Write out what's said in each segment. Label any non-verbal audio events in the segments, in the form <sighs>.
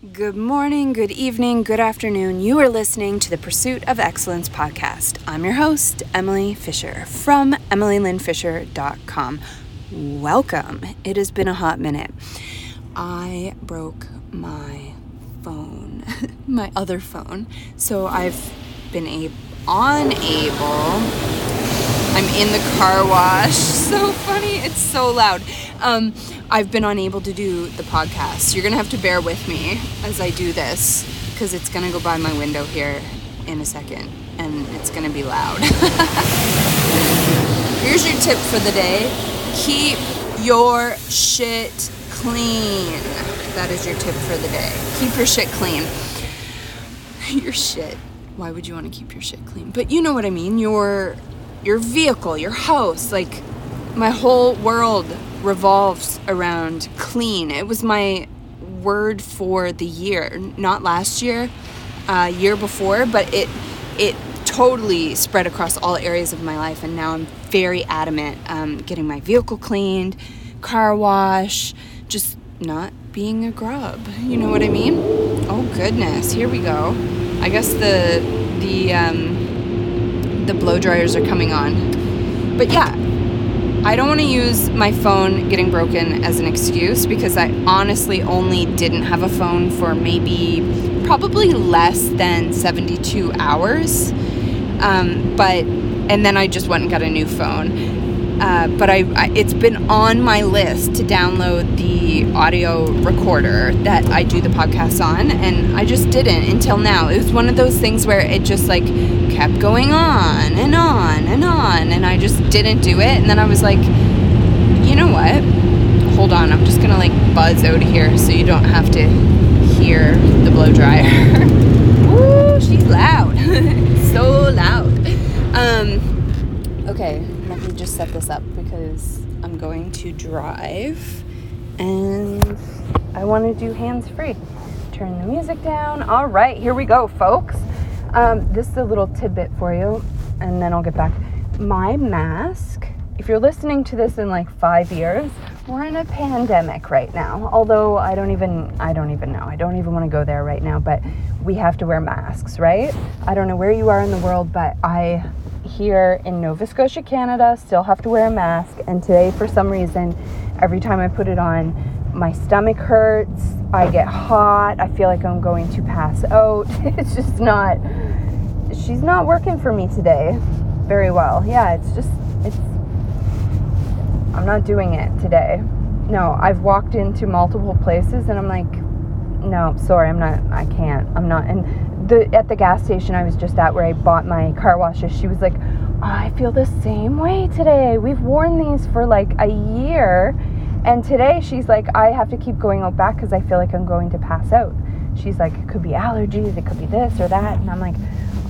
Good morning, good evening, good afternoon. You are listening to the Pursuit of Excellence podcast. I'm your host, Emily Fisher from emilylynnfisher.com. Welcome. It has been a hot minute. I broke my phone, <laughs> my other phone. So I've been a- unable. I'm in the car wash. <laughs> So funny. It's so loud. Um, I've been unable to do the podcast. You're going to have to bear with me as I do this because it's going to go by my window here in a second and it's going to be loud. <laughs> Here's your tip for the day keep your shit clean. That is your tip for the day. Keep your shit clean. <sighs> Your shit. Why would you want to keep your shit clean? But you know what I mean. Your your vehicle, your house, like my whole world revolves around clean. It was my word for the year, not last year, uh, year before, but it it totally spread across all areas of my life, and now I'm very adamant um, getting my vehicle cleaned, car wash, just not being a grub. You know what I mean? Oh goodness, here we go. I guess the the um, the blow dryers are coming on, but yeah, I don't want to use my phone getting broken as an excuse because I honestly only didn't have a phone for maybe probably less than 72 hours. Um, but, and then I just went and got a new phone. Uh, but I, I, it's been on my list to download the audio recorder that I do the podcast on, and I just didn't until now. It was one of those things where it just like kept going on and on and on, and I just didn't do it. And then I was like, you know what? Hold on, I'm just gonna like buzz out of here so you don't have to hear the blow dryer. <laughs> Ooh, she's loud, <laughs> so loud. Um, okay set this up because I'm going to drive and I want to do hands free. Turn the music down. All right, here we go, folks. Um, this is a little tidbit for you, and then I'll get back. My mask, if you're listening to this in like five years, we're in a pandemic right now. Although I don't even, I don't even know. I don't even want to go there right now, but we have to wear masks, right? I don't know where you are in the world, but I here in Nova Scotia, Canada, still have to wear a mask. And today, for some reason, every time I put it on, my stomach hurts. I get hot. I feel like I'm going to pass out. <laughs> It's just not, she's not working for me today very well. Yeah, it's just, it's, I'm not doing it today. No, I've walked into multiple places and I'm like, no, sorry, I'm not, I can't, I'm not. And the, at the gas station I was just at where I bought my car washes, she was like, I feel the same way today. We've worn these for like a year. And today she's like, I have to keep going out back because I feel like I'm going to pass out. She's like, it could be allergies, it could be this or that. And I'm like,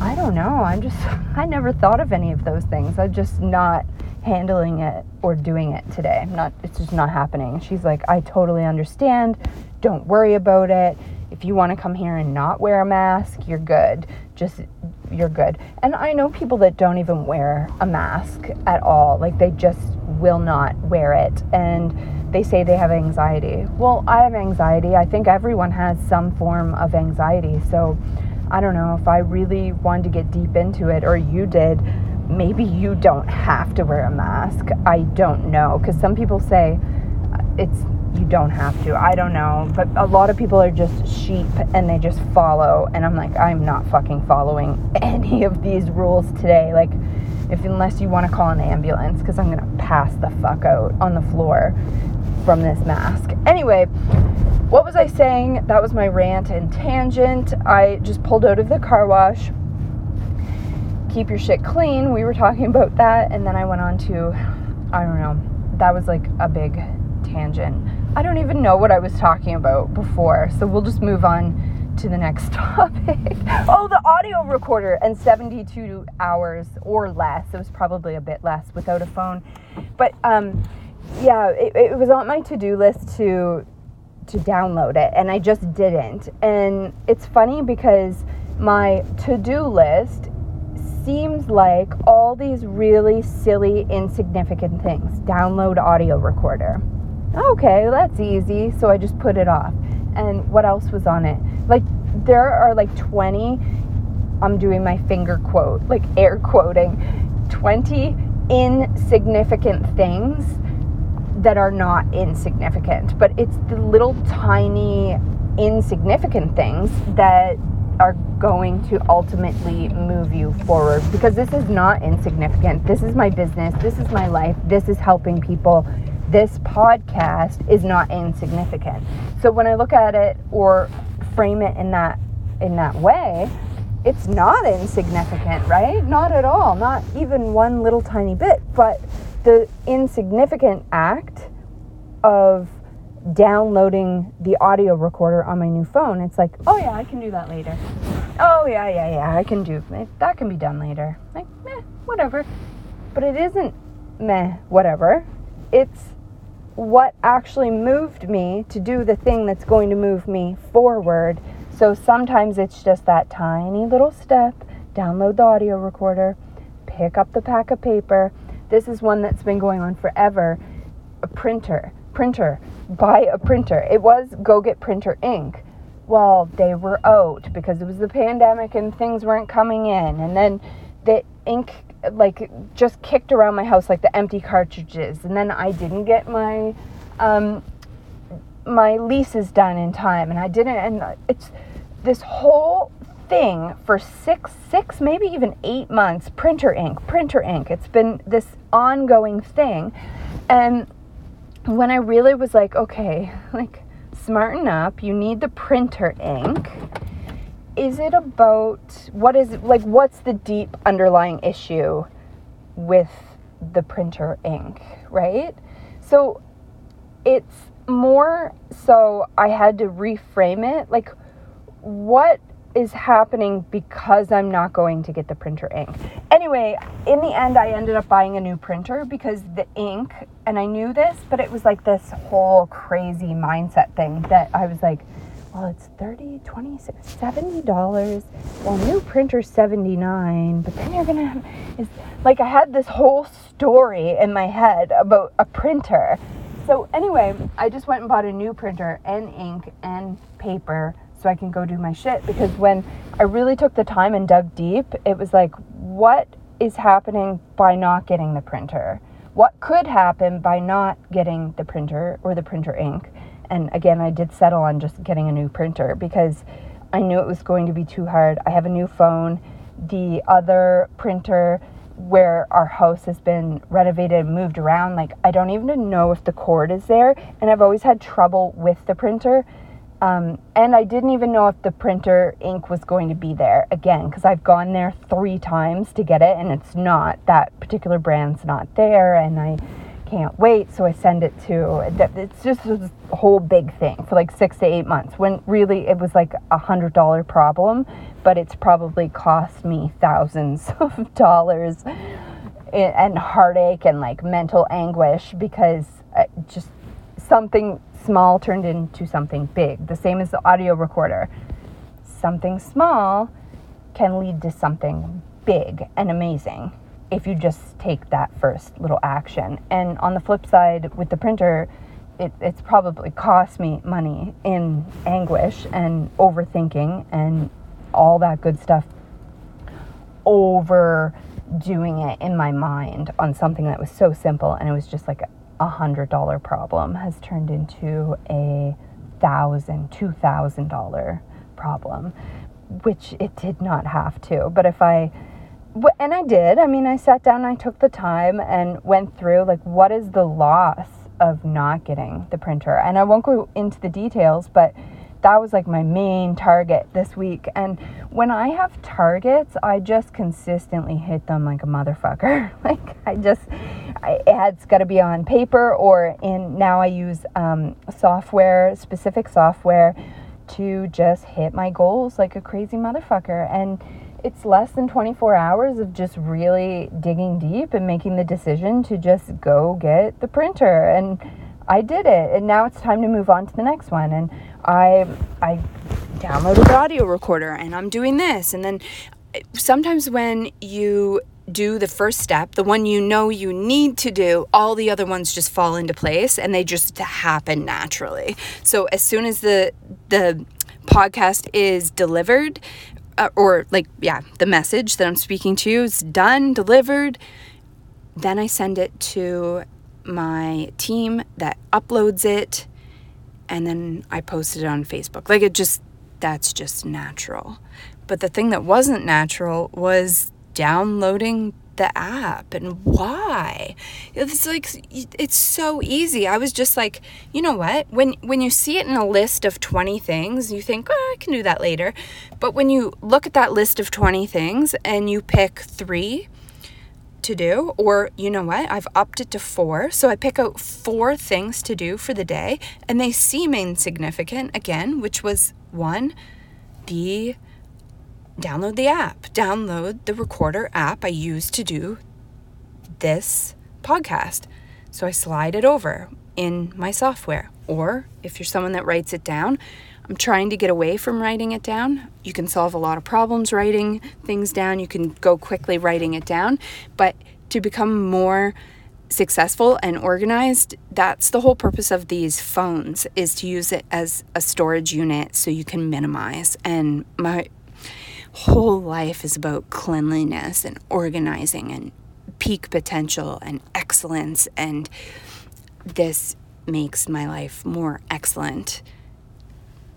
I don't know. I'm just, <laughs> I never thought of any of those things. I'm just not handling it or doing it today. I'm not, it's just not happening. She's like, I totally understand. Don't worry about it. If you want to come here and not wear a mask, you're good. Just, you're good. And I know people that don't even wear a mask at all. Like they just will not wear it. And they say they have anxiety. Well, I have anxiety. I think everyone has some form of anxiety. So I don't know if I really wanted to get deep into it or you did. Maybe you don't have to wear a mask. I don't know. Because some people say uh, it's you don't have to. I don't know. But a lot of people are just sheep and they just follow. And I'm like, I'm not fucking following <laughs> any of these rules today. Like, if unless you want to call an ambulance, because I'm going to pass the fuck out on the floor from this mask. Anyway, what was I saying? That was my rant and tangent. I just pulled out of the car wash. Keep your shit clean. We were talking about that. And then I went on to, I don't know, that was like a big tangent. I don't even know what I was talking about before. So we'll just move on to the next <laughs> topic. oh, the audio recorder and 72 hours or less. It was probably a bit less without a phone. But um, yeah, it, it was on my to-do list to to download it and I just didn't. And it's funny because my to-do list seems like all these really silly insignificant things. Download audio recorder. Okay, that's easy. So I just put it off. And what else was on it? Like, there are like 20, I'm doing my finger quote, like air quoting, 20 insignificant things that are not insignificant, but it's the little tiny insignificant things that are going to ultimately move you forward because this is not insignificant. This is my business, this is my life, this is helping people. This podcast is not insignificant. So when I look at it or frame it in that in that way, it's not insignificant, right? Not at all, not even one little tiny bit, but the insignificant act of downloading the audio recorder on my new phone, it's like, oh yeah, I can do that later. Oh yeah, yeah, yeah, I can do that. that. Can be done later. Like, meh, whatever. But it isn't meh, whatever. It's what actually moved me to do the thing that's going to move me forward. So sometimes it's just that tiny little step. Download the audio recorder, pick up the pack of paper. This is one that's been going on forever. A printer printer, buy a printer. It was go get printer ink. Well, they were out because it was the pandemic and things weren't coming in. And then the ink like just kicked around my house like the empty cartridges. And then I didn't get my um, my leases done in time, and I didn't. And it's this whole thing for six, six, maybe even eight months. Printer ink, printer ink. It's been this ongoing thing, and when I really was like, okay, <laughs> like smarten up, you need the printer ink. Is it about what is like what's the deep underlying issue with the printer ink, right? So it's more so I had to reframe it like what is happening because I'm not going to get the printer ink. Anyway, in the end, I ended up buying a new printer because the ink, and I knew this, but it was like this whole crazy mindset thing that I was like, well, it's 30, 26, 70 dollars. Well, new printer 79, but then you're gonna have, is like I had this whole story in my head about a printer. So anyway, I just went and bought a new printer and ink and paper so I can go do my shit. Because when I really took the time and dug deep, it was like, what is happening by not getting the printer? What could happen by not getting the printer or the printer ink? And again, I did settle on just getting a new printer because I knew it was going to be too hard. I have a new phone. The other printer where our house has been renovated and moved around, like I don't even know if the cord is there. And I've always had trouble with the printer. Um, and I didn't even know if the printer ink was going to be there again because I've gone there three times to get it and it's not. That particular brand's not there and I can't wait. So I send it to, it's just a whole big thing for like six to eight months when really it was like a hundred dollar problem, but it's probably cost me thousands <laughs> of dollars and heartache and like mental anguish because uh, just something small turned into something big. The same as the audio recorder. Something small can lead to something big and amazing if you just take that first little action. And on the flip side, with the printer, it, it's probably cost me money in anguish and overthinking and all that good stuff overdoing it in my mind on something that was so simple and it was just like a hundred dollar problem has turned into a thousand, two thousand dollar problem, which it did not have to. But if I, and I did, I mean, I sat down, I took the time and went through like, what is the loss of not getting the printer? And I won't go into the details, but that was like my main target this week. And when I have targets, I just consistently hit them like a motherfucker. <laughs> like I just, I, it's got to be on paper or in. Now I use um, software, specific software, to just hit my goals like a crazy motherfucker. And it's less than 24 hours of just really digging deep and making the decision to just go get the printer and I did it, and now it's time to move on to the next one. And I I downloaded the audio recorder, and I'm doing this. And then eh, sometimes when you do the first step, the one you know you need to do, all the other ones just fall into place and they just happen naturally. So as soon as the the podcast is delivered uh, or like yeah, the message that I'm speaking to is done, delivered, then I send it to my team that uploads it and then I post it on Facebook. Like it just that's just natural. But the thing that wasn't natural was downloading the app and why? It's like it's so easy. I was just like you know what? When when you see it in a list of 20 things you think oh i can do that later. But when you look at that list of 20 things and you pick 3 to do or you know what? I've upped it to 4 so I pick out 4 things to do for the day and they seem insignificant again which was one the download the app, download the recorder app I use to do this podcast. So I slide it over in my software. Or if you're someone that writes it down, I'm trying to get away from writing it down. You can solve a lot of problems writing things down, you can go quickly writing it down. But to become more successful and organized that's the whole purpose of these phones is to use it as a storage unit so you can minimize and my whole life is about cleanliness and organizing and peak potential and excellence. And this makes my life more excellent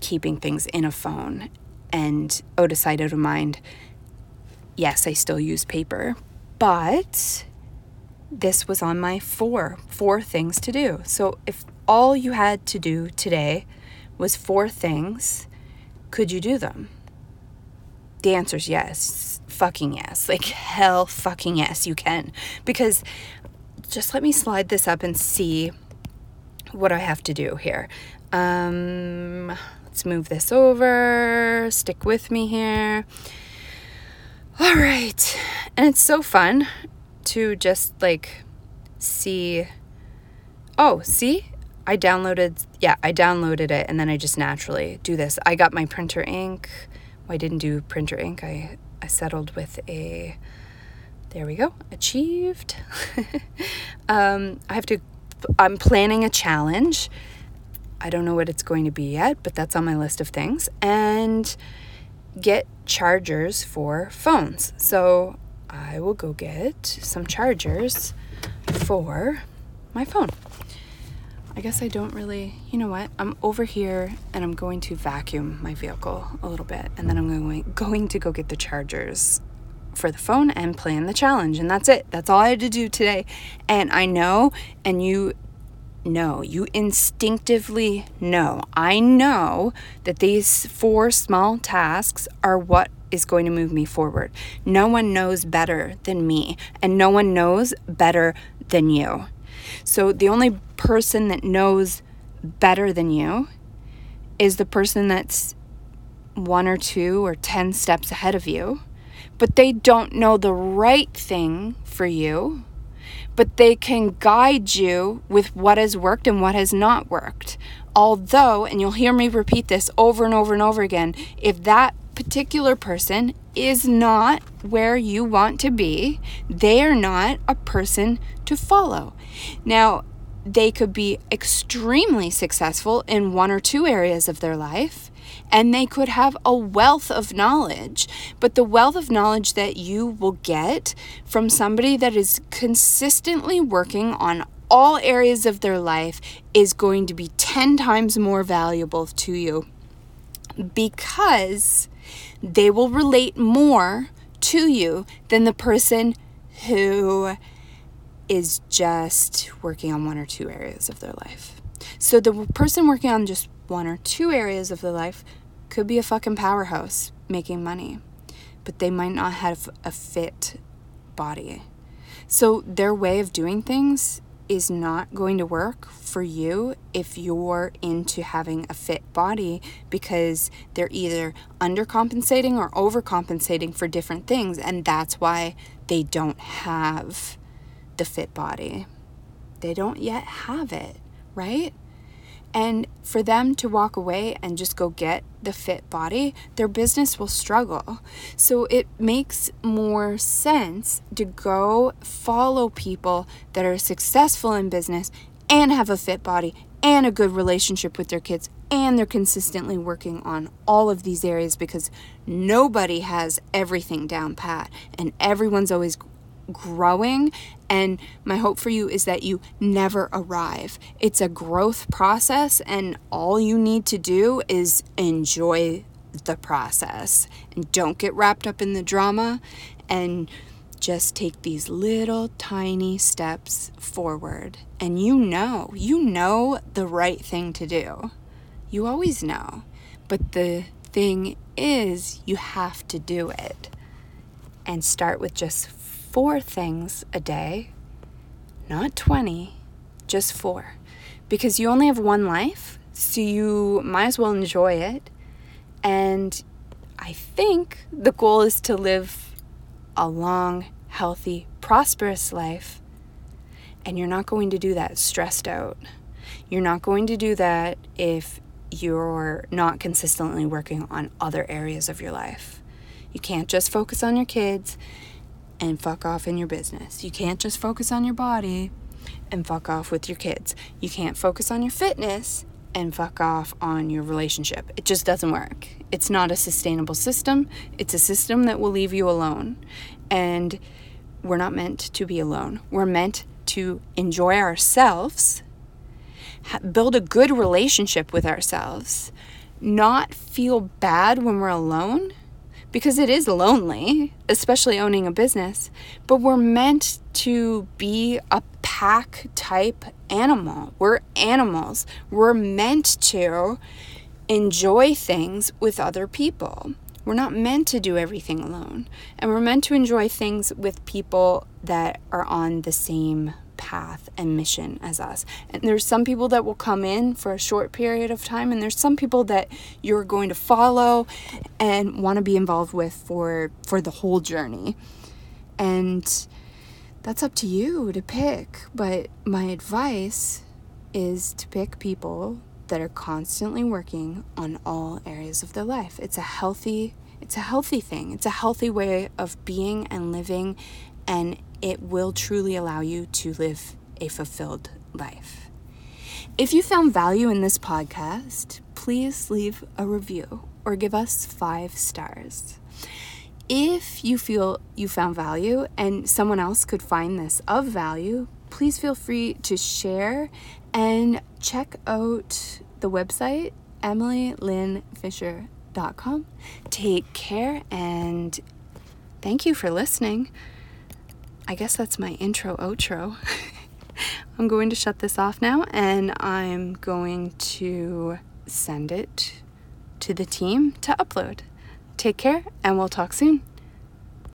keeping things in a phone. And out of sight, out of mind, yes, I still use paper, but this was on my four, four things to do. So if all you had to do today was four things, could you do them? The answer is yes. Fucking yes. Like, hell fucking yes, you can. Because just let me slide this up and see what I have to do here. Um, let's move this over. Stick with me here. All right. And it's so fun to just like see. Oh, see? I downloaded, yeah, I downloaded it and then I just naturally do this. I got my printer ink I didn't do printer ink. I, I settled with a, there we go, achieved. <laughs> um, I have to, I'm planning a challenge. I don't know what it's going to be yet, but that's on my list of things. And get chargers for phones. So I will go get some chargers for my phone. I guess I don't really, you know what? I'm over here and I'm going to vacuum my vehicle a little bit and then I'm going going to go get the chargers for the phone and plan the challenge and that's it. That's all I had to do today. And I know and you know, you instinctively know. I know that these four small tasks are what is going to move me forward. No one knows better than me, and no one knows better than you. So the only person that knows better than you is the person that's one or two or 10 steps ahead of you, but they don't know the right thing for you, but they can guide you with what has worked and what has not worked. Although, and you'll hear me repeat this over and over and over again, if that particular person is not where you want to be, they are not a person to follow. Now, they could be extremely successful in one or two areas of their life, and they could have a wealth of knowledge. But the wealth of knowledge that you will get from somebody that is consistently working on all areas of their life is going to be 10 times more valuable to you because they will relate more to you than the person who is just working on one or two areas of their life. So the person working on just one or two areas of their life could be a fucking powerhouse making money, but they might not have a fit body. So their way of doing things is not going to work for you if you're into having a fit body because they're either undercompensating or overcompensating for different things and that's why they don't have the fit body. They don't yet have it, right? And for them to walk away and just go get the fit body, their business will struggle. So it makes more sense to go follow people that are successful in business and have a fit body and a good relationship with their kids and they're consistently working on all of these areas because nobody has everything down pat and everyone's always growing and my hope for you is that you never arrive. It's a growth process and all you need to do is enjoy the process and don't get wrapped up in the drama and just take these little tiny steps forward and you know, you know the right thing to do. You always know. But the thing is, you have to do it. And start with just four things a day, not 20, just four. Because you only have one life, so you might as well enjoy it. And I think the goal is to live a long, healthy, prosperous life. And you're not going to do that stressed out. You're not going to do that if you're not consistently working on other areas of your life. You can't just focus on your kids and fuck off in your business. You can't just focus on your body and fuck off with your kids. You can't focus on your fitness and fuck off on your relationship. It just doesn't work. It's not a sustainable system. It's a system that will leave you alone. And we're not meant to be alone. We're meant to enjoy ourselves build a good relationship with ourselves, not feel bad when we're alone because it is lonely, especially owning a business, but we're meant to be a pack type animal. We're animals. We're meant to enjoy things with other people. We're not meant to do everything alone. And we're meant to enjoy things with people that are on the same path and mission as us. And there's some people that will come in for a short period of time, and there's some people that you're going to follow and want to be involved with for for the whole journey. And that's up to you to pick. But my advice is to pick people that are constantly working on all areas of their life. It's a healthy it's a healthy thing. It's a healthy way of being and living and it will truly allow you to live a fulfilled life. If you found value in this podcast, please leave a review or give us five stars. If you feel you found value and someone else could find this of value, please feel free to share and check out the website emilylynnfisher.com. Take care and thank you for listening. I guess that's my intro outro. <laughs> I'm going to shut this off now and I'm going to send it to the team to upload. Take care and we'll talk soon.